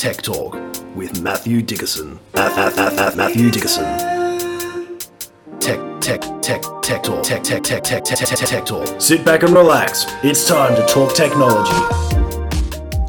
Tech Talk with Matthew Dickerson. At, at, at Matthew Dickerson. Tech, tech, tech, tech talk. Tech, tech, tech, tech, tech, tech, tech talk. Sit back and relax. It's time to talk technology.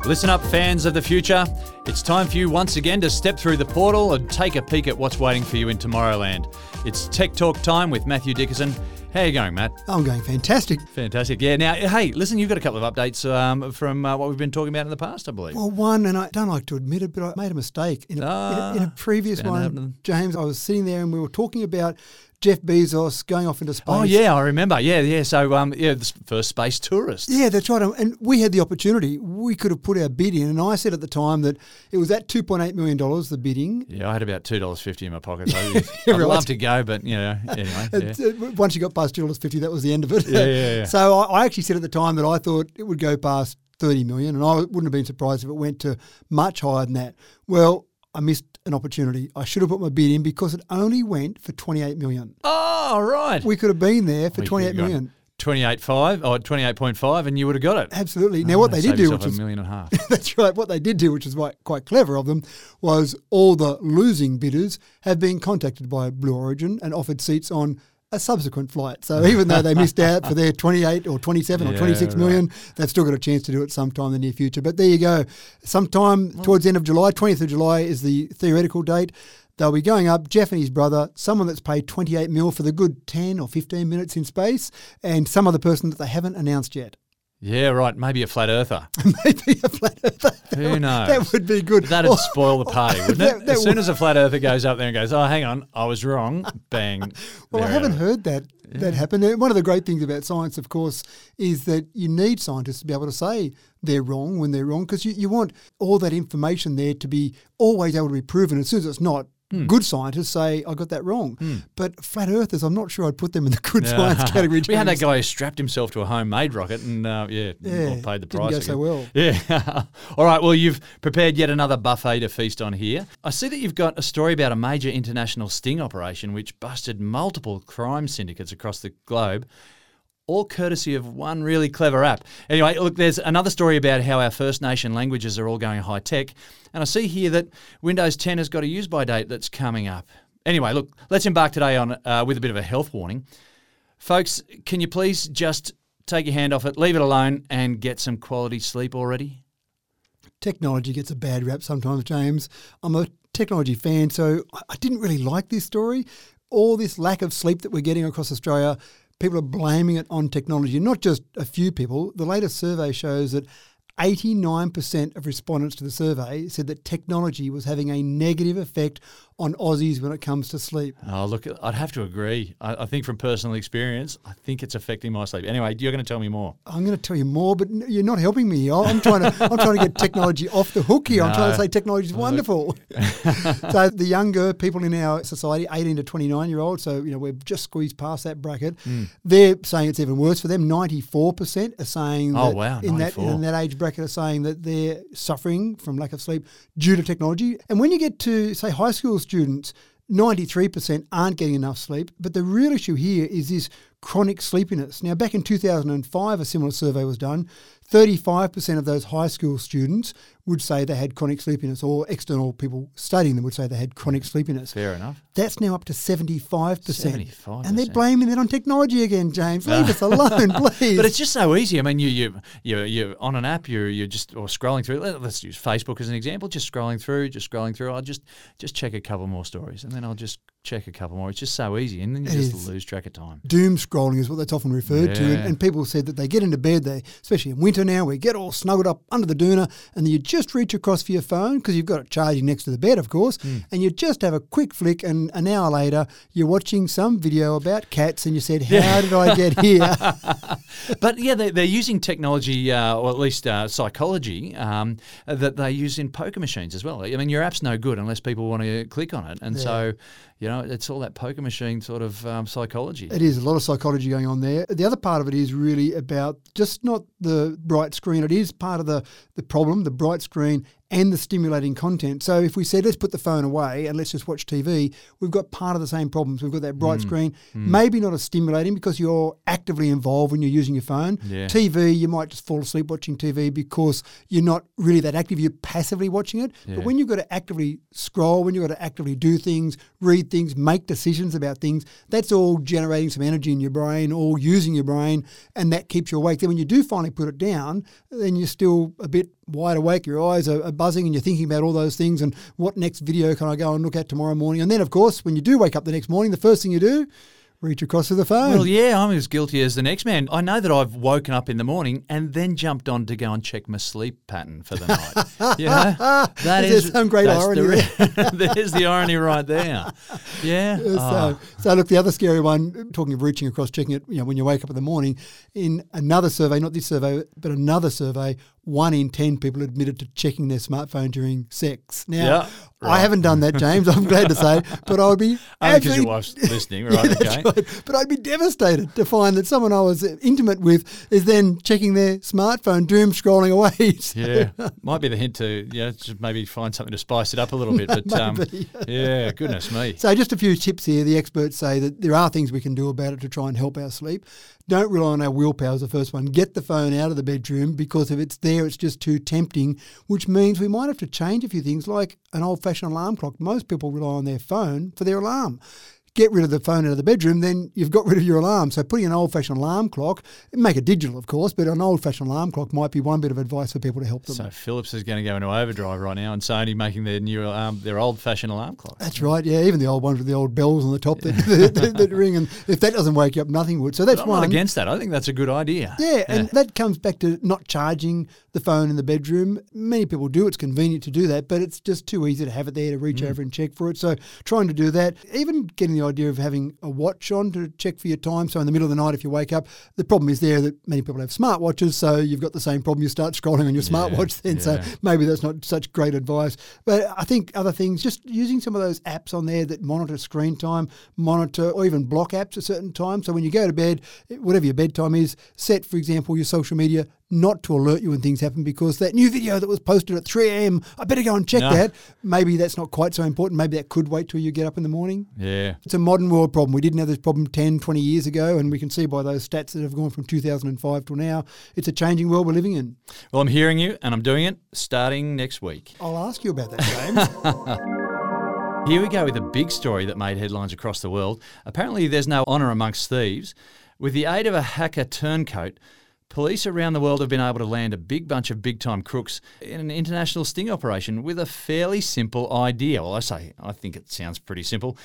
Listen up, fans of the future. It's time for you once again to step through the portal and take a peek at what's waiting for you in Tomorrowland. It's Tech Talk time with Matthew Dickerson. How you going, Matt? I'm going fantastic. Fantastic. Yeah. Now, hey, listen, you've got a couple of updates um, from uh, what we've been talking about in the past, I believe. Well, one, and I don't like to admit it, but I made a mistake. In a, in a, in a Ah, previous bound to happen. one, James, I was sitting there and we were talking about Jeff Bezos going off into space. oh yeah, I remember. Yeah, yeah. So, um, yeah, the first space tourist. Yeah, that's right. And we had the opportunity. We could have put our bid in. And I said at the time that it was at $2.8 million, the bidding. Yeah, I had about two dollars fifty in my pocket. So I'd love to go, but you know, anyway. Yeah. Uh, Once you got past $2.50, that was the end of it. Yeah, yeah, yeah. so I, I actually said at the time that I thought it would go past 30 million, and I wouldn't have been surprised if it went to much higher than that. Well, I missed an opportunity. I should have put my bid in because it only went for 28 million. Oh, right. We could have been there for We 28 could've gone million. 28.5 or 28.5 and you would have got it. Absolutely. Now, what they did do, which a was million and a half. That's right. What they did do, which is quite, quite clever of them, was all the losing bidders have been contacted by Blue Origin and offered seats on a subsequent flight. So even though they missed out for their 28 or 27 or Yeah, 26 million, they've still got a chance to do it sometime in the near future. But there you go. Sometime towards the end of July, 20th of July is the theoretical date. They'll be going up, Jeff and his brother, someone that's paid 28 mil for the good 10 or 15 minutes in space, and some other person that they haven't announced yet. Yeah, right. Maybe a flat earther. Maybe a flat earther. Who knows? That would be good. That'd spoil the party, wouldn't That- it? that as soon would- as a flat earther goes up there and goes, "Oh, hang on, I was wrong," bang. Well, I haven't heard that that happen. And One of the great things about science, of course, is that you need scientists to be able to say they're wrong when they're wrong because you, you want all that information there to be always able to be proven. As soon as it's not, Hmm. good scientists say, I got that wrong. But flat earthers, I'm not sure I'd put them in the good science category. we had that guy who strapped himself to a homemade rocket and uh, yeah, Yeah, paid the didn't price. go again. so well. Yeah. All right. Well, you've prepared yet another buffet to feast on here. I see that you've got a story about a major international sting operation which busted multiple crime syndicates across the globe. All courtesy of one really clever app. Anyway, look, there's another story about how our First Nation languages are all going high tech. And I see here that Windows 10 has got a use by date that's coming up. Anyway, look, let's embark today on uh, with a bit of a health warning. Folks, can you please just take your hand off it, leave it alone, and get some quality sleep already? technology gets a bad rap sometimes, James. I'm a technology fan, so I- didn't really like this story. All this lack of sleep that we're getting across Australia, people are blaming it on technology. Not just a few people. The latest survey shows that 89% of respondents to the survey said that technology was having a negative effect on Aussies when it comes to sleep. Oh, look, I'd have to agree. I, I think from personal experience, I think it's affecting my sleep. Anyway, you're going to tell me more. I'm going to tell you more, but you're not helping me. I'm trying to I'm trying to get technology off the hook here. I'm trying to say technology is wonderful. so the younger people in our society, 18 to 29 year olds, so you know we've just squeezed past that bracket. Hmm. They're saying it's even worse for them. 94% are saying Oh, wow, in that in that age bracket are saying that they're suffering from lack of sleep due to technology. And when you get to say high school students. 93% aren't getting enough sleep, but the real issue here is this chronic sleepiness. Now, back in 2005, a similar survey was done. 35% of those high school students would say they had chronic sleepiness, or external people studying them would say they had chronic sleepiness. Fair enough. That's now up to 75%. 75%. And they're blaming it on technology again, James. Leave us alone, please. But it's just so easy. I mean, you you you you're on an app. You're you're just or scrolling through. let- Let's use Facebook as an example. Just scrolling through, just scrolling through. I'll just just check a couple more stories, and then I'll just check a couple more. It's just so easy, and then you It just is. lose track of time. doom scrolling is what that's often referred to. And, and people said that they get into bed, they especially in winter now, we get all snuggled up under the doona, and then you just reach across for your phone because you've got it charging next to the bed, of course, Hmm. and you just have a quick flick, and an hour later you're watching some video about cats, and you said, "How did I get here?" But yeah, they, they're using technology, uh, or at least uh, psychology, um, that they use in poker machines as well. I mean, your app's no good unless people want to click on it, and so you know it's all that poker machine sort of um, psychology. It is a lot of psychology going on there. The other part of it is really about just not the bright screen. It is part of the, the problem, the bright screen and the stimulating content. So if we said let's put the phone away and let's just watch TV, we've got part of the same problems. We've got that Mm. bright screen, maybe not as stimulating because you're actively involved when you're using your phone. Yeah. TV, you might just fall asleep watching TV because you're not really that active. You're passively watching it. Yeah. But when you've got to actively scroll, when you've got to actively do things, read things, make decisions about things, that's all generating some energy in your brain, all using your brain, and that keeps you awake. Then when you do finally put it down, then you're still a bit wide awake. Your eyes are, are buzzing, and you're thinking about all those things and what next video can I go and look at tomorrow morning. And then, of course, when you do wake up the next morning, the first thing you do, reach across to the phone. Well, yeah, I'm as guilty as the next man. I know that I've woken up in the morning and then jumped on to go and check my sleep pattern for the night. you know, that is some great irony the re- There's the irony right there. Yeah. So, Oh, so look, the other scary one, talking of reaching across, checking it, you know, when you wake up in the morning, in another survey, not this survey, but another survey, one in 10 people admitted to checking their smartphone during sex. Now, Yeah, I haven't done that, James, I'm glad to say, but I would be only because your wife's listening, Yeah, right? that's okay. right. But I'd be devastated to find that someone I was intimate with is then checking their smartphone, doom scrolling away. So- Yeah, might be the hint to yeah, just maybe find something to spice it up a little bit. But um, yeah, goodness me. So, just a few tips here. The experts say that there are things we can do about it to try and help our sleep. Don't rely on our willpower is the first one. Get the phone out of the bedroom because if it's there, it's just too tempting, which means we might have to change a few things like an old fashioned alarm clock. Most people rely on their phone for their alarm. Get rid of the phone out of the bedroom, then you've got rid of your alarm. So putting an old fashioned alarm clock, make it digital, of course, but an old fashioned alarm clock might be one bit of advice for people to help them. So Philips is going to go into overdrive right now, and Sony making their new um, their old fashioned alarm clock. That's right, yeah. Even the old ones with the old bells on the top that, that, that, that ring, and if that doesn't wake you up, nothing would. So that's I'm one. not against that. I think that's a good idea. Yeah, and that comes back to not charging the phone in the bedroom. Many people do. It's convenient to do that, but it's just too easy to have it there to Mm. reach over and check for it. So trying to do that, even getting the idea of having a watch on to check for your time. So in the middle of the night, if you wake up, the problem is there that many people have smartwatches, so you've got the same problem. You start scrolling on your smartwatch then. So maybe that's not such great advice. But I think other things, just using some of those apps on there that monitor screen time, monitor or even block apps at certain times. So when you go to bed, whatever your bedtime is, set, for example, your social media not to alert you when things happen because that new video that was posted at 3 a.m., I better go and check No. that. Maybe that's not quite so important. Maybe that could wait till you get up in the morning. Yeah. It's a modern world problem. We didn't have this problem 10, 20 years ago, and we can see by those stats that have gone from 2005 till now, it's a changing world we're living in. Well, I'm hearing you, and I'm doing it starting next week. I'll ask you about that, James. Here we go with a big story that made headlines across the world. Apparently, there's no honour amongst thieves. With the aid of a hacker turncoat, police around the world have been able to land a big bunch of big time crooks in an international sting operation with a fairly simple idea. Well, I say, I think it sounds pretty simple.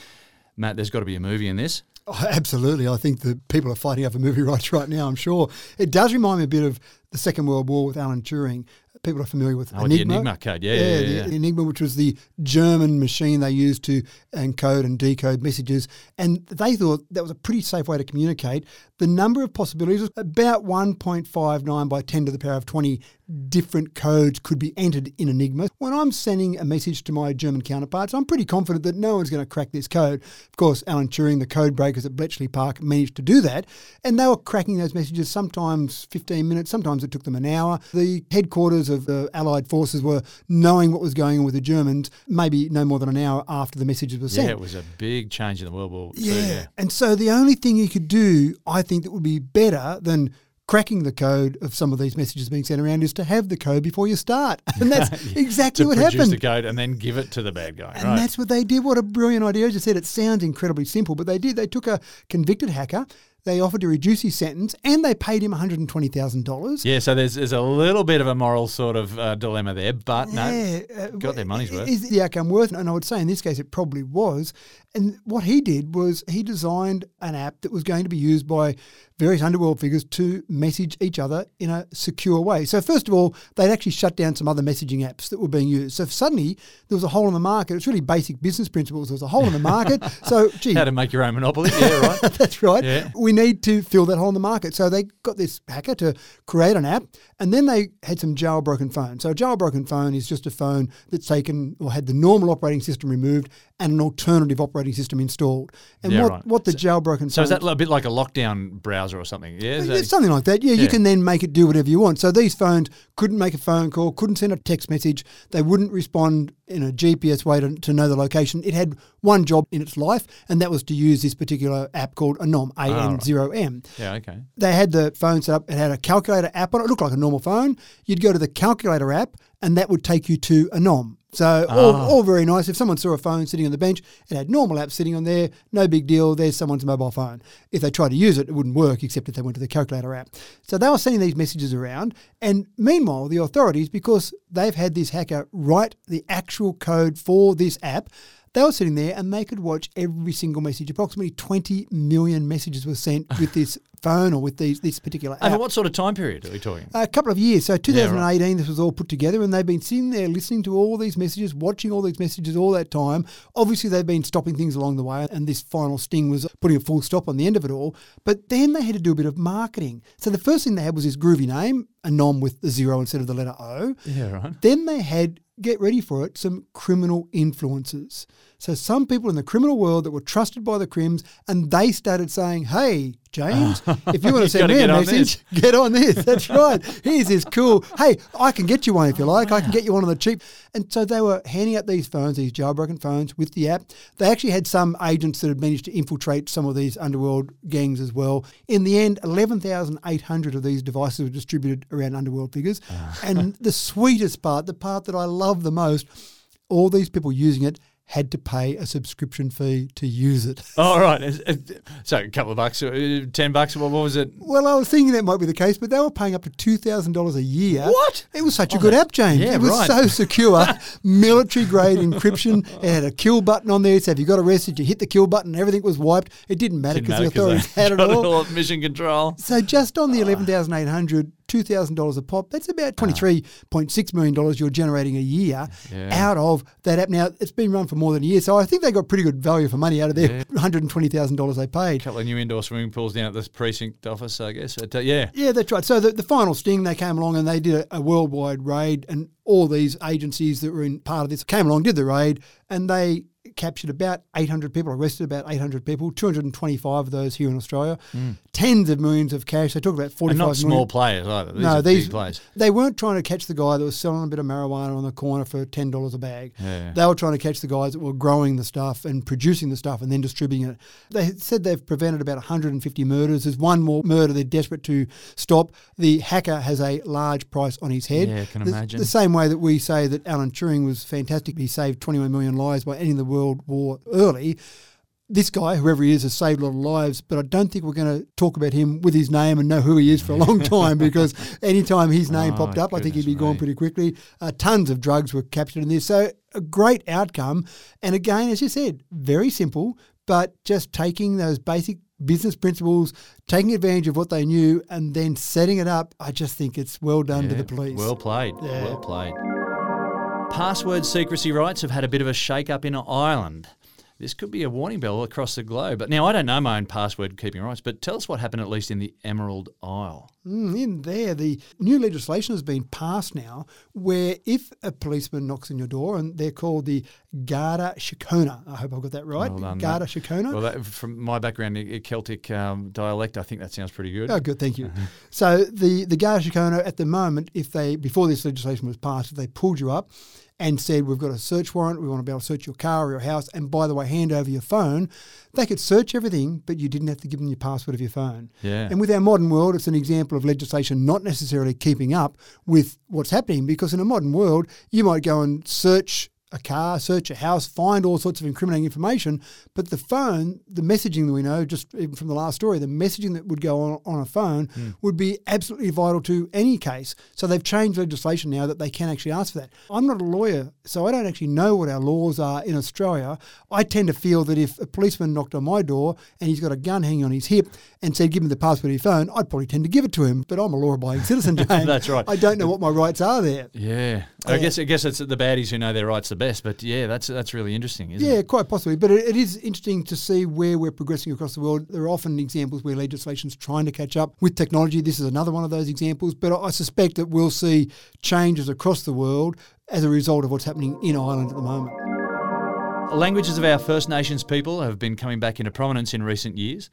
Matt, there's got to be a movie in this. Oh, absolutely. I think that people are fighting over movie rights right now, I'm sure. It does remind me a bit of the Second World War with Alan Turing. People are familiar with Oh, the Enigma. Enigma code. Yeah, yeah, the yeah. Enigma, which was the German machine they used to encode and decode messages. And they thought that was a pretty safe way to communicate. The number of possibilities was about 1.59 by 10 to the power of 20 different codes could be entered in Enigma. When I'm sending a message to my German counterparts, I'm pretty confident that no one's going to crack this code. Of course, Alan Turing, the code breakers at Bletchley Park, managed to do that. And they were cracking those messages sometimes 15 minutes, sometimes it took them an hour. The headquarters of the Allied forces were knowing what was going on with the Germans maybe no more than an hour after the messages were sent. Yeah, it was a big change in the World War II. Yeah. Yeah. And so the only thing you could do, I think, that would be better than cracking the code of some of these messages being sent around is to have the code before you start. And that's exactly what produce happened. the code and then give it to the bad guy. And right. that's what they did. What a brilliant idea. As you said, it sounds incredibly simple, but they did. They took a convicted hacker, they offered to reduce his sentence, and they paid him $120,000. Yeah, so there's, there's a little bit of a moral sort of uh, dilemma there, but no, Yeah, uh, got their money's worth. Is the outcome worth it? And I would say in this case it probably was. And what he did was he designed an app that was going to be used by various underworld figures to message each other in a secure way. So first of all, they'd actually shut down some other messaging apps that were being used. So suddenly there was a hole in the market. It's really basic business principles. There was a hole in the market. So gee, How to make your own monopoly? Yeah, right. that's right. Yeah. We need to fill that hole in the market. So they got this hacker to create an app, and then they had some jailbroken phones. So a jailbroken phone is just a phone that's taken or had the normal operating system removed and an alternative operating system installed. And Yeah, what, right. what the jailbroken phone So is that a bit like a lockdown browser browser or something. Yeah, Yeah, something like that. Yeah, you can then make it do whatever you want. So these phones couldn't make a phone call, couldn't send a text message. They wouldn't respond in a GPS way to, to know the location. It had one job in its life, and that was to use this particular app called Anom, A N zero M. Ah, yeah, okay. They had the phone set up. It had a calculator app on it. It looked like a normal phone. You'd go to the calculator app, and that would take you to Anom. So all, Ah. all very nice. If someone saw a phone sitting on the bench, it had normal apps sitting on there. No big deal. There's someone's mobile phone. If they tried to use it, it wouldn't work except if they went to the calculator app. So they were sending these messages around. And meanwhile, the authorities, because they've had this hacker write the actual code for this app, they were sitting there and they could watch every single message. Approximately 20 million messages were sent with this phone or with these, this particular app. Over what sort of time period are we talking? A couple of years. So Yeah, 2018, this was all put together, and they've been sitting there listening to all these messages, watching all these messages all that time. Obviously, they've been stopping things along the way, and this final sting was putting a full stop on the end of it all. But then they had to do a bit of marketing. So the first thing they had was this groovy name, a nom with the zero instead of the letter O. Yeah, right. Then they had, get ready for it, some criminal influences. So some people in the criminal world that were trusted by the crims, and they started saying, "Hey, James, if you want to send me a message, get on this. That's right. Here's this cool. Hey, I can get you one if you like. I can get you one on the cheap." And so they were handing out these phones, these jailbroken phones with the app. They actually had some agents that had managed to infiltrate some of these underworld gangs as well. In the end, 11,800 of these devices were distributed around underworld figures. and the sweetest part, the part that I love the most, all these people using it had to pay a subscription fee to use it. Oh, right. So a couple of bucks, uh, ten bucks. What, what was it? Well, I was thinking that might be the case, but they were paying up to two thousand dollars a year. What? It was such a good app, James. yeah, it was right. so secure, military grade encryption. It had a kill button on there, so if you got arrested, you hit the kill button, everything was wiped. It didn't matter because the authorities had it all. at mission control. So just on the eleven thousand eight hundred, two thousand dollars a pop. That's about twenty three point six million dollars you're generating a year Yeah. out of that app. Now it's been run for more than a year, so I think they got pretty good value for money out of their one hundred and twenty thousand dollars they paid. A couple of new indoor swimming pools down at this precinct office, I guess. Uh, yeah. Yeah, that's right. So the, the final sting, they came along and they did a, a worldwide raid, and all these agencies that were in part of this came along, did the raid, and they captured about 800 people, arrested about 800 people, 225 of those here in Australia, tens of millions of cash. They talk about 45 Hmm. And not million. small players either. These no, these players. they weren't trying to catch the guy that was selling a bit of marijuana on the corner for ten dollars a bag. Yeah. They were trying to catch the guys that were growing the stuff and producing the stuff and then distributing it. They said they've prevented about 150 murders. There's one more murder they're desperate to stop. The hacker has a large price on his head. Yeah, I can The- imagine. The same way that we say that Alan Turing was fantastic. He saved 21 million lives by ending the World War early this guy, whoever he is, has saved a lot of lives, but I don't think we're going to talk about him with his name and know who he is for a long time because anytime his name Oh, popped up, I think he'd be goodness gone pretty quickly. Uh, tons of drugs were captured in this. So, a great outcome. And again, as you said, very simple, but just taking those basic business principles, taking advantage of what they knew, and then setting it up. I just think it's well done to the police. Well played. Yeah. Well played. Password secrecy rights have had a bit of a shake up in Ireland. This could be a warning bell across the globe. But now I don't know my own password keeping rights, but tell us what happened at least in the Emerald Isle. Mm, in there, the new legislation has been passed now where if a policeman knocks on your door, and they're called the Garda Síochána, I hope I've got that right. Well done, Garda. Síochána. Well, that, from my background in Celtic um, dialect, I think that sounds pretty good. Oh, good, thank you. so the the Garda Síochána at the moment, if they before this legislation was passed, if they pulled you up and said we've got a search warrant, we want to be able to search your car or your house, and by the way, hand over your phone, they could search everything, but you didn't have to give them your password of your phone. Yeah. And with our modern world, it's an example of legislation not necessarily keeping up with what's happening because in a modern world, you might go and search a car, search a house, find all sorts of incriminating information, but the phone, the messaging that we know, just even from the last story, the messaging that would go on, on a phone hmm. would be absolutely vital to any case. So they've changed legislation now that they can actually ask for that. I'm not a lawyer, so I don't actually know what our laws are in Australia. I tend to feel that if a policeman knocked on my door and he's got a gun hanging on his hip and said, give me the password of your phone, I'd probably tend to give it to him. But I'm a law-abiding citizen, James. That's right. I don't know what my rights are there. Yeah. I guess I guess it's the baddies who know their rights the best. But yeah, that's that's really interesting, isn't Yeah, it? quite possibly. But it, it is interesting to see where we're progressing across the world. There are often examples where legislation's trying to catch up with technology. This is another one of those examples. But I suspect that we'll see changes across the world as a result of what's happening in Ireland at the moment. Languages of our First Nations people have been coming back into prominence in recent years.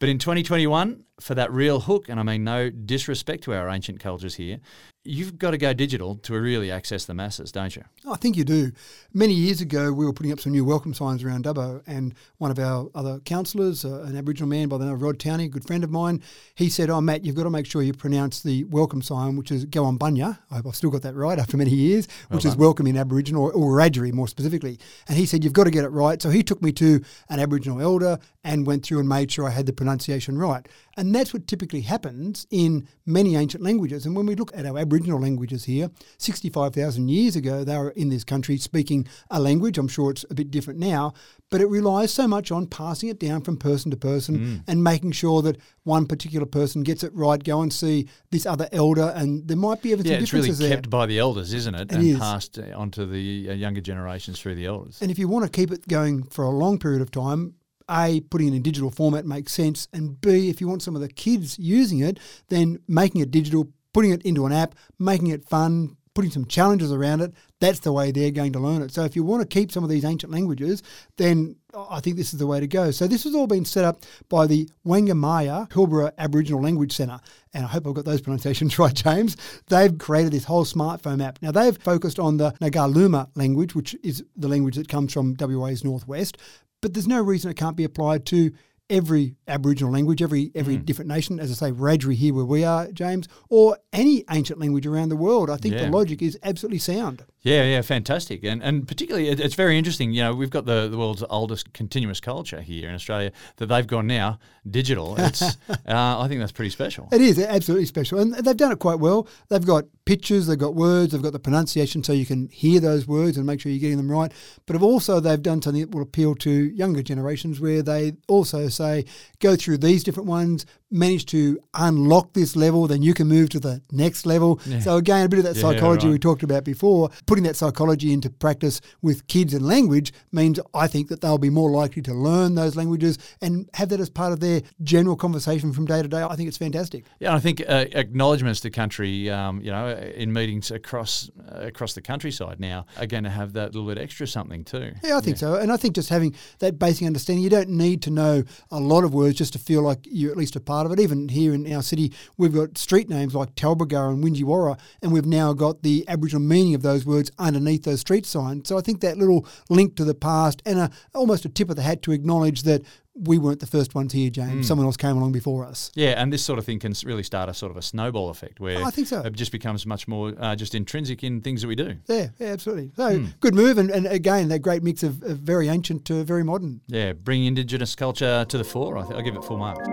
But in 2021, for that real hook, and I mean no disrespect to our ancient cultures here, you've got to go digital to really access the masses, don't you? I think you do. Many years ago, we were putting up some new welcome signs around Dubbo, and one of our other councillors, uh, an Aboriginal man by the name of Rod Towney, a good friend of mine, he said, "Oh, Matt, you've got to make sure you pronounce the welcome sign, which is go on bunya." I hope I've still got that right after many years, which is welcome in Aboriginal or, or Wiradjuri more specifically. And he said, "You've got to get it right." So he took me to an Aboriginal elder and went through and made sure I had the pronunciation right. And that's what typically happens in many ancient languages. And when we look at our Aboriginal languages here, 65,000 years ago, they were in this country speaking a language. I'm sure it's a bit different now, but it relies so much on passing it down from person to person Mm. and making sure that one particular person gets it right. Go and see this other elder, and there might be ever some Yeah, it's really differences there. kept by the elders, isn't it? It and is. passed uh, on to the uh, younger generations through the elders. And if you want to keep it going for a long period of time, A, putting it in digital format makes sense. And B, if you want some of the kids using it, then making it digital, putting it into an app, making it fun, putting some challenges around it, that's the way they're going to learn it. So if you want to keep some of these ancient languages, then I think this is the way to go. So this has all been set up by the Wangka Maya Pilbara Aboriginal Language Centre. And I hope I've got those pronunciations right, James. They've created this whole smartphone app. Now they've focused on the Ngarluma language, which is the language that comes from WA's northwest. But there's no reason it can't be applied to every Aboriginal language, every every different nation. As I say, Wiradjuri here where we are, James, or any ancient language around the world. I think Yeah. the logic is absolutely sound. Yeah, yeah, fantastic, and and particularly it, it's very interesting. You know, we've got the, the world's oldest continuous culture here in Australia that they've gone now digital. It's uh, I think that's pretty special. It is absolutely special, and they've done it quite well. They've got pictures, they've got words, they've got the pronunciation, so you can hear those words and make sure you're getting them right. But also they've done something that will appeal to younger generations, where they also say, go through these different ones, manage to unlock this level, then you can move to the next level. So again, a bit of that Yeah, psychology right. we talked about before, putting that psychology into practice with kids and language means I think that they'll be more likely to learn those languages and have that as part of their general conversation from day to day. I think it's fantastic. Yeah, I think uh, acknowledgements to country, um, you know, in meetings across uh, across the countryside now are going to have that little bit extra something too. Yeah, I think so. And I think just having that basic understanding, you don't need to know a lot of words just to feel like you're at least a part of it. Even here in our city, we've got street names like Talbragar and Wingewarra, and we've now got the Aboriginal meaning of those words underneath those street signs. So I think that little link to the past and a, almost a tip of the hat to acknowledge that we weren't the first ones here, James. Someone else came along before us. Yeah, and this sort of thing can really start a sort of a snowball effect where I think so. it just becomes much more uh, just intrinsic in things that we do. Yeah, yeah, absolutely. So good move, and, and again, that great mix of, of very ancient to very modern. Yeah, bring Indigenous culture to the fore. I th- I'll give it full marks.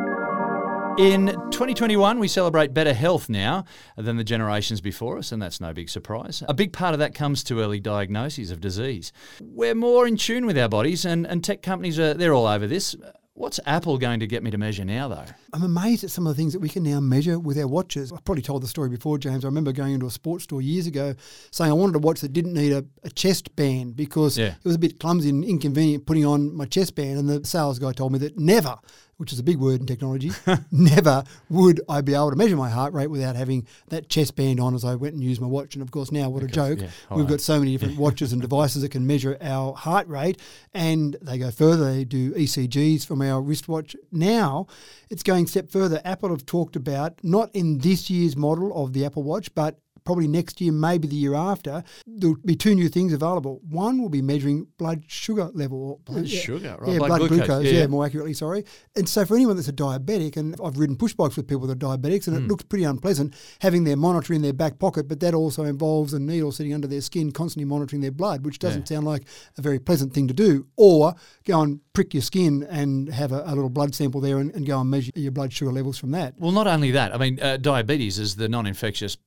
In 2021, we celebrate better health now than the generations before us, and that's no big surprise. A big part of that comes to early diagnoses of disease. We're more in tune with our bodies, and, and tech companies are they're all over this. What's Apple going to get me to measure now, though? I'm amazed at some of the things that we can now measure with our watches. I've probably told the story before, James. I remember going into a sports store years ago saying I wanted a watch that didn't need a, a chest band because Yeah. it was a bit clumsy and inconvenient putting on my chest band. And the sales guy told me that never, which is a big word in technology, never would I be able to measure my heart rate without having that chest band on as I went and used my watch. And of course, now what a joke. yeah, We've got so many different watches and devices that can measure our heart rate. And they go further, they do ECGs from our wristwatch. Now it's going a step further. Apple have talked about, not in this year's model of the Apple Watch, but probably next year, maybe the year after, there'll be two new things available. One will be measuring blood sugar level. Blood Yeah. sugar, right, Yeah, blood blood, glucose, glucose. yeah, yeah, yeah. more accurately, sorry. And so for anyone that's a diabetic, and I've ridden push bikes with people that are diabetics, and it Hmm. looks pretty unpleasant having their monitor in their back pocket, but that also involves a needle sitting under their skin, constantly monitoring their blood, which doesn't sound like a very pleasant thing to do. Or go and prick your skin and have a, a little blood sample there and, and go and measure your blood sugar levels from that. Well, not only that. I mean, uh, diabetes is the non-infectious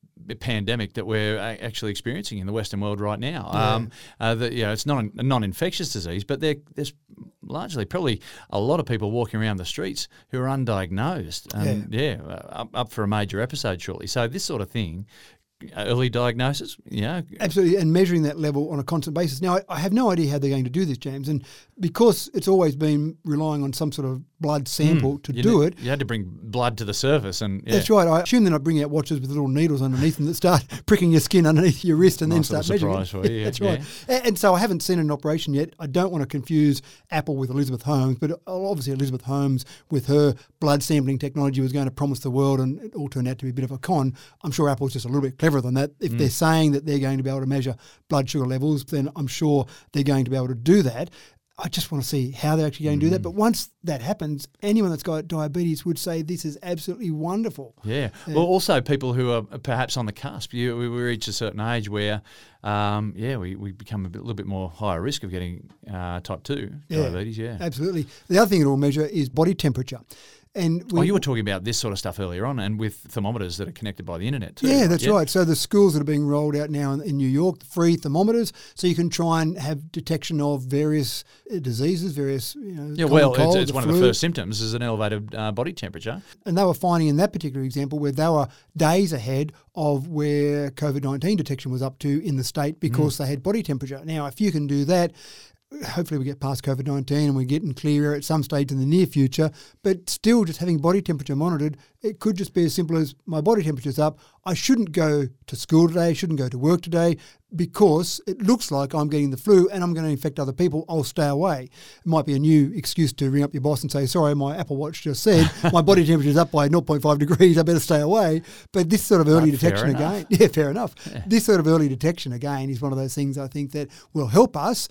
pandemic that we're actually experiencing in the Western world right now. Um, uh, the, you know, it's not a non-infectious disease, but there's largely probably a lot of people walking around the streets who are undiagnosed. And yeah, uh, up, up for a major episode shortly. So this sort of thing early diagnosis. Yeah, Absolutely, and measuring that level on a constant basis. Now, I, I have no idea how they're going to do this, James, and because it's always been relying on some sort of blood sample to Hmm. Do ne- it. You had to bring blood to the surface, and yeah. That's right. I assume they're not bringing out watches with little needles underneath them that start pricking your skin underneath your wrist and Nice then start measuring. for you, yeah, That's right. A- And so I haven't seen an operation yet. I don't want to confuse Apple with Elizabeth Holmes, but obviously Elizabeth Holmes with her blood sampling technology was going to promise the world, and it all turned out to be a bit of a con. I'm sure Apple's just a little bit than that. If they're saying that they're going to be able to measure blood sugar levels, then I'm sure they're going to be able to do that. I just want to see how they're actually going to do that. But once that happens, anyone that's got diabetes would say this is absolutely wonderful. Yeah. Well, also people who are perhaps on the cusp. You, we, we reach a certain age where, um, yeah, we, we become a bit, little bit more higher risk of getting uh, type two Yeah. diabetes. Yeah. Absolutely. The other thing it will measure is body temperature. And Oh, you were talking about this sort of stuff earlier on, and with thermometers that are connected by the internet too. yeah, that's right. So the schools that are being rolled out now in, in New York, the free thermometers, so you can try and have detection of various uh, diseases, various you know. Yeah, well, cold, it's, it's one of the first symptoms is an elevated uh, body temperature. And they were finding in that particular example where they were days ahead of where COVID 19 detection was up to in the state because they had body temperature. Now, if you can do that, hopefully we get past COVID 19 and we're getting clearer at some stage in the near future, but still just having body temperature monitored, it could just be as simple as my body temperature's up. I shouldn't go to school today, I shouldn't go to work today because it looks like I'm getting the flu and I'm going to infect other people. I'll stay away. It might be a new excuse to ring up your boss and say, sorry, my Apple Watch just said my body temperature's up by 0.5 degrees, I better stay away. But this sort of early fair detection again, yeah, fair enough. This sort of early detection again is one of those things I think that will help us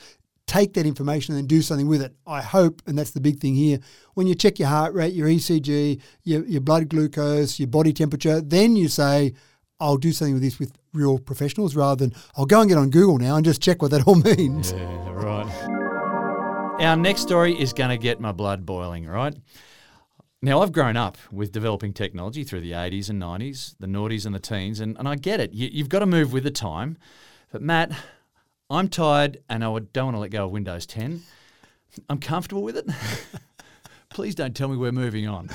take that information and then do something with it. I hope, and that's the big thing here, when you check your heart rate, your ECG, your, your blood glucose, your body temperature, then you say, I'll do something with this with real professionals rather than I'll go and get on Google now and just check what that all means. Yeah, right. Our next story is going to get my blood boiling, right? Now, I've grown up with developing technology through the 80s and 90s, the noughties and the teens, and, and I get it. You, you've got to move with the time. But, Matt, I'm tired and I don't want to let go of Windows 10. I'm comfortable with it. Please don't tell me we're moving on.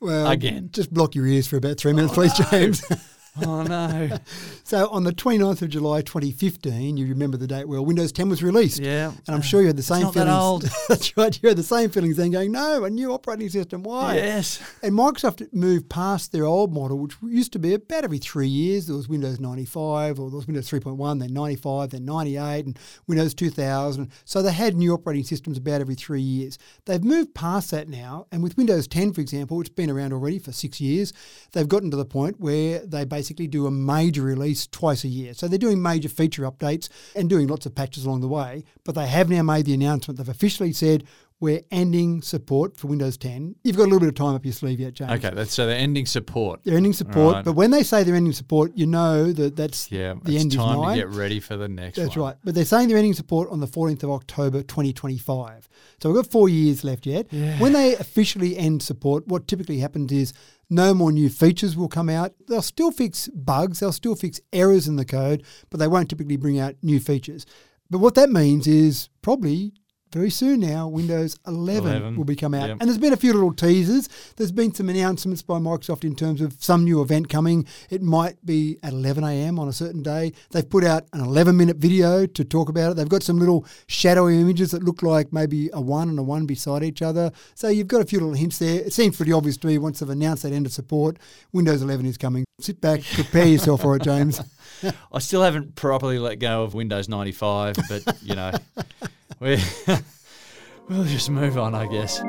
Well, Again. Just block your ears for about three minutes, oh, please, James. Oh, no. so on the 29th of July 2015, you remember the date well, Windows 10 was released. Yeah. And I'm sure you had the same not that feelings. old. That's right. You had the same feelings then going, no, a new operating system. Why? Yes. And Microsoft moved past their old model, which used to be about every three years. There was Windows 95, or there was Windows 3.1, then 95, then 98, and Windows 2000. So they had new operating systems about every three years. They've moved past that now, and with Windows 10, for example, it's been around already for six years. They've gotten to the point where they basically do a major release twice a year. So they're doing major feature updates and doing lots of patches along the way. But they have now made the announcement. They've officially said we're ending support for Windows 10. You've got a little bit of time up your sleeve yet, James. Okay, that's, so they're ending support. They're ending support, Right. but when they say they're ending support, you know that that's Yeah, the end time is nigh. to get ready for the next That's one. right. But they're saying they're ending support on the 14th of October 2025. So we've got four years left yet. When they officially end support, what typically happens is no more new features will come out. They'll still fix bugs, they'll still fix errors in the code, but they won't typically bring out new features. But what that means is probably very soon now, Windows 11, 11, will be come out. yep. And there's been a few little teasers. There's been some announcements by Microsoft in terms of some new event coming. It might be at 11 a.m. on a certain day. They've put out an 11 minute video to talk about it. They've got some little shadowy images that look like maybe a one and a one beside each other. So you've got a few little hints there. It seems pretty obvious to me once they've announced that end of support, Windows 11 is coming. Sit back, prepare yourself for it, James. I still haven't properly let go of Windows 95, but you know, we, we'll just move on, I guess.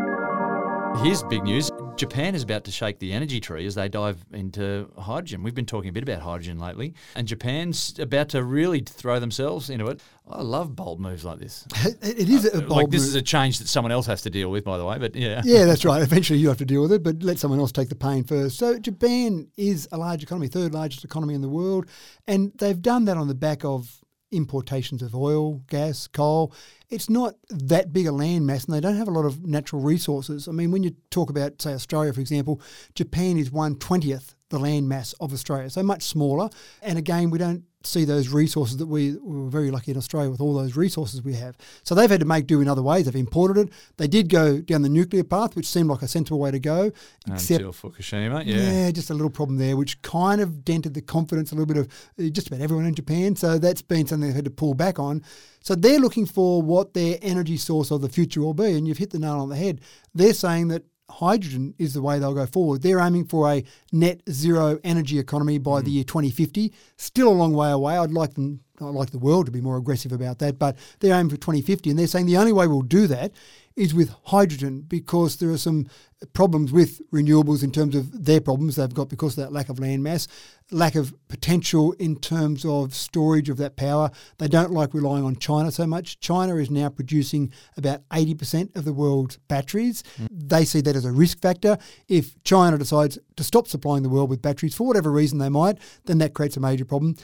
Here's big news. Japan is about to shake the energy tree as they dive into hydrogen. We've been talking a bit about hydrogen lately, and Japan's about to really throw themselves into it. I love bold moves like this. It- is a uh, bold like this move. is a change that someone else has to deal with, by the way. But yeah, Yeah, that's right. Eventually you have to deal with it, but let someone else take the pain first. So Japan is a large economy, third largest economy in the world, and they've done that on the back of importations of oil, gas, coal. It's not that big a landmass and they don't have a lot of natural resources. I mean, when you talk about, say, Australia, for example, Japan is one twentieth the land mass of Australia, so much smaller. And again, we don't see those resources that we, we were very lucky in Australia with all those resources we have. So they've had to make do in other ways. They've imported it. They did go down the nuclear path, which seemed like a sensible way to go. Except, Until Fukushima, yeah. Yeah, just a little problem there, which kind of dented the confidence a little bit of uh, just about everyone in Japan. So that's been something they've had to pull back on. So they're looking for what their energy source of the future will be. And you've hit the nail on the head. They're saying that hydrogen is the way they'll go forward. They're aiming for a net zero energy economy by mm. the year 2050. Still a long way away. I'd like them, I'd like the world to be more aggressive about that, but they're aiming for 2050, and they're saying the only way we'll do that is with hydrogen because there are some problems with renewables in terms of their problems they've got because of that lack of land mass, lack of potential in terms of storage of that power. They don't like relying on China so much. China is now producing about 80% of the world's batteries. Mm. They see that as a risk factor. If China decides to stop supplying the world with batteries for whatever reason they might, then that creates a major problem.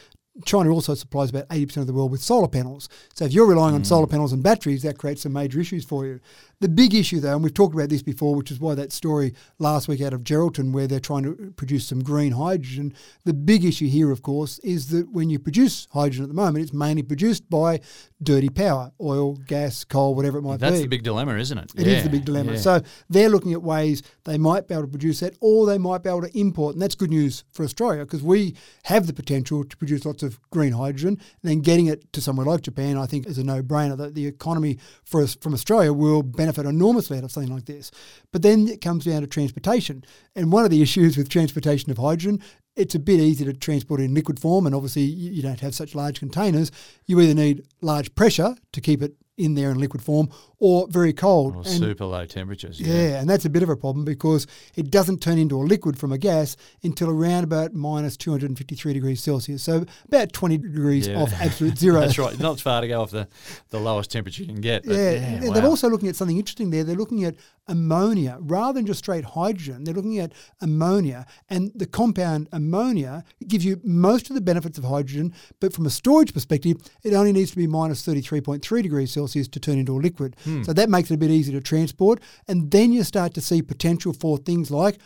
China also supplies about 80% of the world with solar panels. So if you're relying on mm. solar panels and batteries, that creates some major issues for you. The big issue, though, and we've talked about this before, which is why that story last week out of Geraldton, where they're trying to produce some green hydrogen, the big issue here, of course, is that when you produce hydrogen at the moment, it's mainly produced by dirty power, oil, gas, coal, whatever it might That's be. That's the big dilemma, isn't it? It yeah, is the big dilemma. Yeah. So they're looking at ways they might be able to produce that, or they might be able to import, and that's good news for Australia because we have the potential to produce lots of green hydrogen, and then getting it to somewhere like Japan, I think, is a no-brainer. That the economy for us from Australia will benefit enormously out of something like this. But then it comes down to transportation. And one of the issues with transportation of hydrogen, it's a bit easy to transport in liquid form, and obviously you don't have such large containers. You either need large pressure to keep it in there in liquid form or very cold. Or and super low temperatures. Yeah. yeah. and that's a bit of a problem because it doesn't turn into a liquid from a gas until around about minus 253 degrees Celsius. So about 20 degrees yeah. off absolute zero. that's right. Not far to go off the, the lowest temperature you can get. yeah, yeah wow. they're also looking at something interesting there. They're looking at ammonia rather than just straight hydrogen. They're looking at ammonia, and the compound ammonia gives you most of the benefits of hydrogen, but from a storage perspective, it only needs to be minus 33.3 degrees Celsius to turn into a liquid. Hmm. So that makes it a bit easier to transport. And then you start to see potential for things like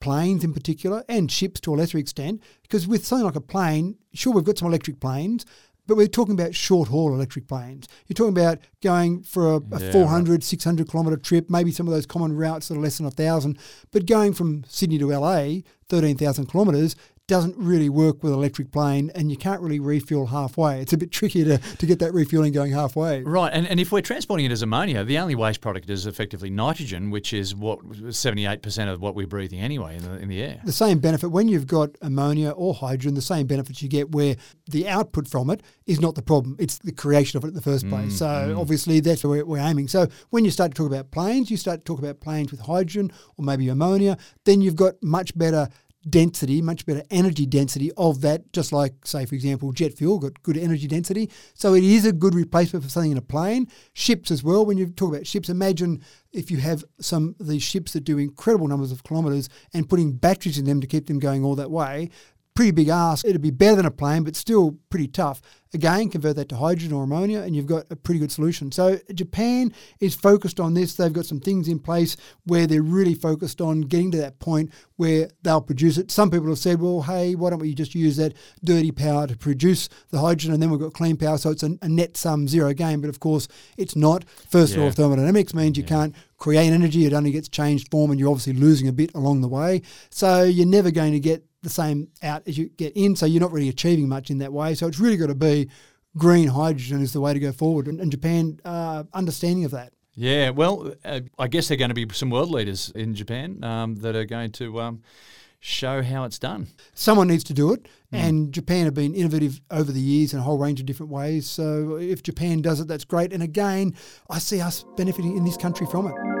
planes in particular and ships to a lesser extent. Because with something like a plane, sure, we've got some electric planes, but we're talking about short haul electric planes. You're talking about going for a, a yeah, 400, right. 600 kilometre trip, maybe some of those common routes that are less than a 1,000. But going from Sydney to LA, 13,000 kilometres, doesn't really work with electric plane and you can't really refuel halfway. It's a bit tricky to, to get that refueling going halfway. Right. And, and if we're transporting it as ammonia, the only waste product is effectively nitrogen, which is what 78% of what we're breathing anyway in the, in the air. The same benefit when you've got ammonia or hydrogen, the same benefits you get where the output from it is not the problem. It's the creation of it in the first place. Mm, so mm. obviously that's where we're aiming. So when you start to talk about planes, you start to talk about planes with hydrogen or maybe ammonia, then you've got much better density, much better energy density of that, just like, say, for example, jet fuel got good energy density. So it is a good replacement for something in a plane. Ships as well, when you talk about ships, imagine if you have some these ships that do incredible numbers of kilometres and putting batteries in them to keep them going all that way, pretty big ask. It'd be better than a plane, but still pretty tough. Again, convert that to hydrogen or ammonia, and you've got a pretty good solution. So Japan is focused on this. They've got some things in place where they're really focused on getting to that point where they'll produce it. Some people have said, well, hey, why don't we just use that dirty power to produce the hydrogen, and then we've got clean power, so it's a, a net sum zero game. But of course, it's not. First yeah. law of thermodynamics means you yeah. can't create energy; it only gets changed form, and you're obviously losing a bit along the way. So you're never going to get the same out as you get in, so you're not really achieving much in that way. So it's really got to be green hydrogen is the way to go forward, and, and Japan uh, understanding of that. Yeah, well, uh, I guess they're going to be some world leaders in Japan um, that are going to um, show how it's done. Someone needs to do it, mm. and Japan have been innovative over the years in a whole range of different ways. So if Japan does it, that's great. And again, I see us benefiting in this country from it.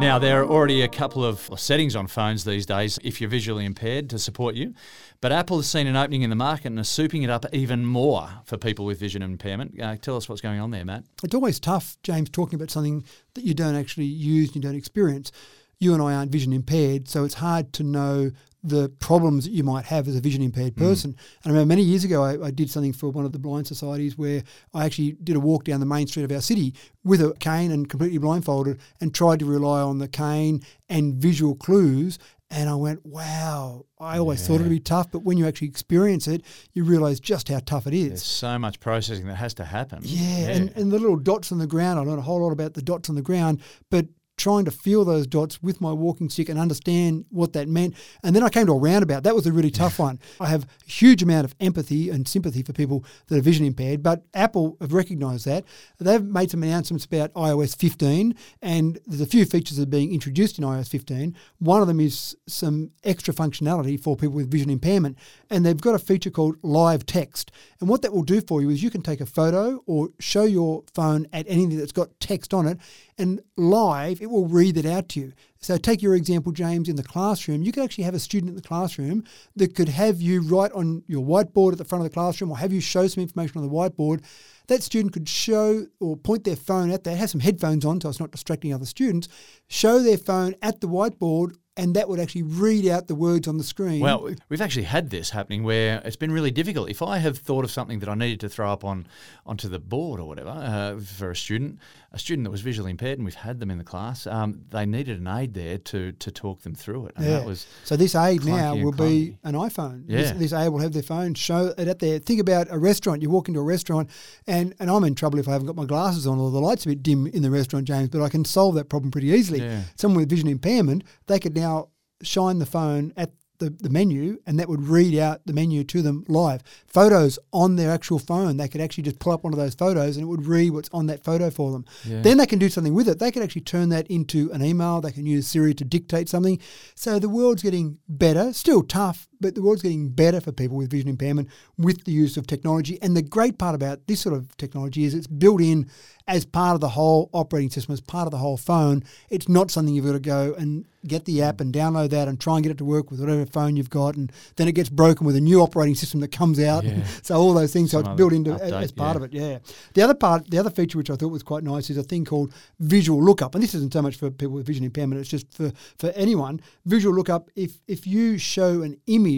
Now, there are already a couple of settings on phones these days if you're visually impaired to support you, but Apple has seen an opening in the market and is souping it up even more for people with vision impairment. Uh, tell us what's going on there, Matt. It's always tough, James, talking about something that you don't actually use, and you don't experience. You and I aren't vision impaired, so it's hard to know the problems that you might have as a vision impaired mm. person. Mm. And I remember many years ago, I, I, did something for one of the blind societies where I actually did a walk down the main street of our city with a cane and completely blindfolded and tried to rely on the cane and visual clues And I went, wow. I always thought it'd be tough, but when you actually experience it, you realize just how tough it is. There's so much processing that has to happen. Yeah, And, and the little dots on the ground, I learned a whole lot about the dots on the ground, but trying to feel those dots with my walking stick and understand what that meant. And then I came to a roundabout. That was a really tough one. I have a huge amount of empathy and sympathy for people that are vision impaired, but Apple have recognized that. They've made some announcements about iOS 15, and there's a few features that are being introduced in iOS 15. One of them is some extra functionality for people with vision impairment, and they've got a feature called live text. And what that will do for you is you can take a photo or show your phone at anything that's got text on it, and live, it will read it out to you. So, take your example, James, in the classroom. You could actually have a student in the classroom that could have you write on your whiteboard at the front of the classroom or have you show some information on the whiteboard. That student could show or point their phone at that, have some headphones on so it's not distracting other students, show their phone at the whiteboard and that would actually read out the words on the screen. Well, we've actually had this happening where it's been really difficult. If I have thought of something that I needed to throw up on onto the board or whatever uh, for a student, a student that was visually impaired, and we've had them in the class, um, they needed an aid there to to talk them through it. And yeah. that was so this aid now will be an iPhone. Yeah. This, this aid will have their phone, show it at there. Think about a restaurant. You walk into a restaurant, and, and I'm in trouble if I haven't got my glasses on or the light's a bit dim in the restaurant, James, but I can solve that problem pretty easily. Yeah. Someone with vision impairment, they could now shine the phone at the, the menu and that would read out the menu to them live. Photos on their actual phone, they could actually just pull up one of those photos and it would read what's on that photo for them. Yeah. Then they can do something with it. They can actually turn that into an email. They can use Siri to dictate something. So the world's getting better, still tough, but the world's getting better for people with vision impairment with the use of technology. And the great part about this sort of technology is it's built in as part of the whole operating system, as part of the whole phone. It's not something you've got to go and get the app and download that and try and get it to work with whatever phone you've got. And then it gets broken with a new operating system that comes out. Yeah. so all those things, so it's built into update, as part yeah. of it. Yeah. The other part, the other feature which I thought was quite nice is a thing called visual lookup, and this isn't so much for people with vision impairment; it's just for for anyone. Visual lookup. If if you show an image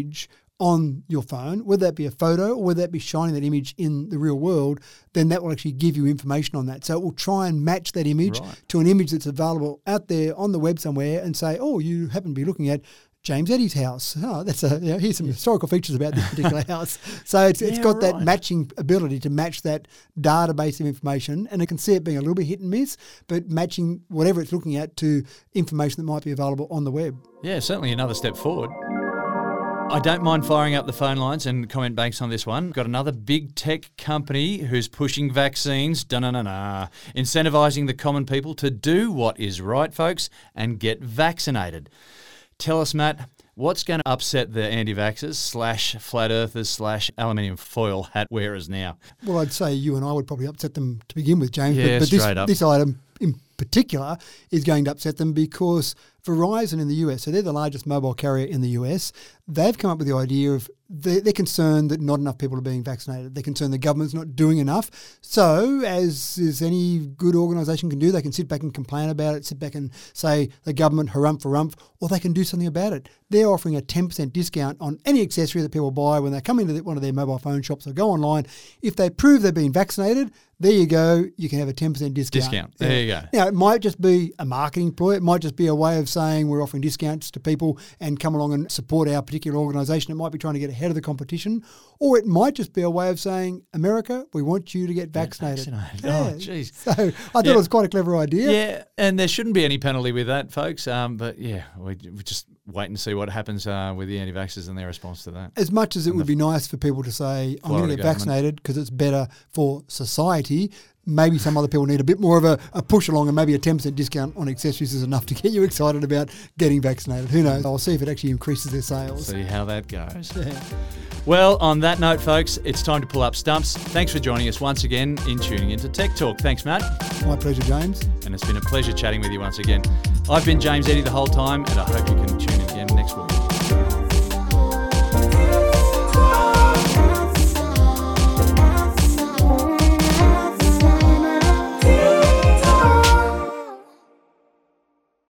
on your phone, whether that be a photo or whether that be shining that image in the real world, then that will actually give you information on that. So it will try and match that image Right. to an image that's available out there on the web somewhere and say, oh, you happen to be looking at James Eddy's house. Oh, that's a you know, here's some historical features about this particular house. So it's, it's Yeah, got that matching ability to match that database of information, and I can see it being a little bit hit and miss, but matching whatever it's looking at to information that might be available on the web. Yeah, certainly another step forward. I don't mind firing up the phone lines and comment banks on this one. Got another big tech company who's pushing vaccines, da na na na, incentivizing the common people to do what is right, folks, and get vaccinated. Tell us, Matt, what's going to upset the anti vaxxers slash flat earthers slash aluminium foil hat wearers now? Well, I'd say you and I would probably upset them to begin with, James. Yeah, but, but this, straight up. this item in particular is going to upset them because Verizon in the US, so they're the largest mobile carrier in the US, they've come up with the idea of they're, they're concerned that not enough people are being vaccinated. They're concerned the government's not doing enough. So, as any good organisation can do, they can sit back and complain about it, sit back and say the government harumph for rumph, or they can do something about it. They're offering a 10% discount on any accessory that people buy when they come into one of their mobile phone shops or go online. If they prove they've been vaccinated, there you go. You can have a 10% discount. Discount. There you go. Now, it might just be a marketing ploy. It might just be a way of saying we're offering discounts to people and come along and support our particular organisation. It might be trying to get ahead of the competition. Or it might just be a way of saying, America, we want you to get vaccinated. vaccinated. Oh, jeez. So I thought Yeah. it was quite a clever idea. Yeah, and there shouldn't be any penalty with that, folks. Um, but yeah, we, we just wait and see what happens uh, with the anti vaxxers and their response to that. As much as it would be nice for people to say, I'm going to get government. vaccinated because it's better for society, maybe some other people need a bit more of a, a push along and maybe a 10% discount on accessories is enough to get you excited about getting vaccinated. Who knows? I'll see if it actually increases their sales. See how that goes. Well, on that note, folks, it's time to pull up stumps. Thanks for joining us once again in tuning into Tech Talk. Thanks, Matt. My pleasure, James. And it's been a pleasure chatting with you once again. I've been James Eddy the whole time, and I hope you can tune in again next week.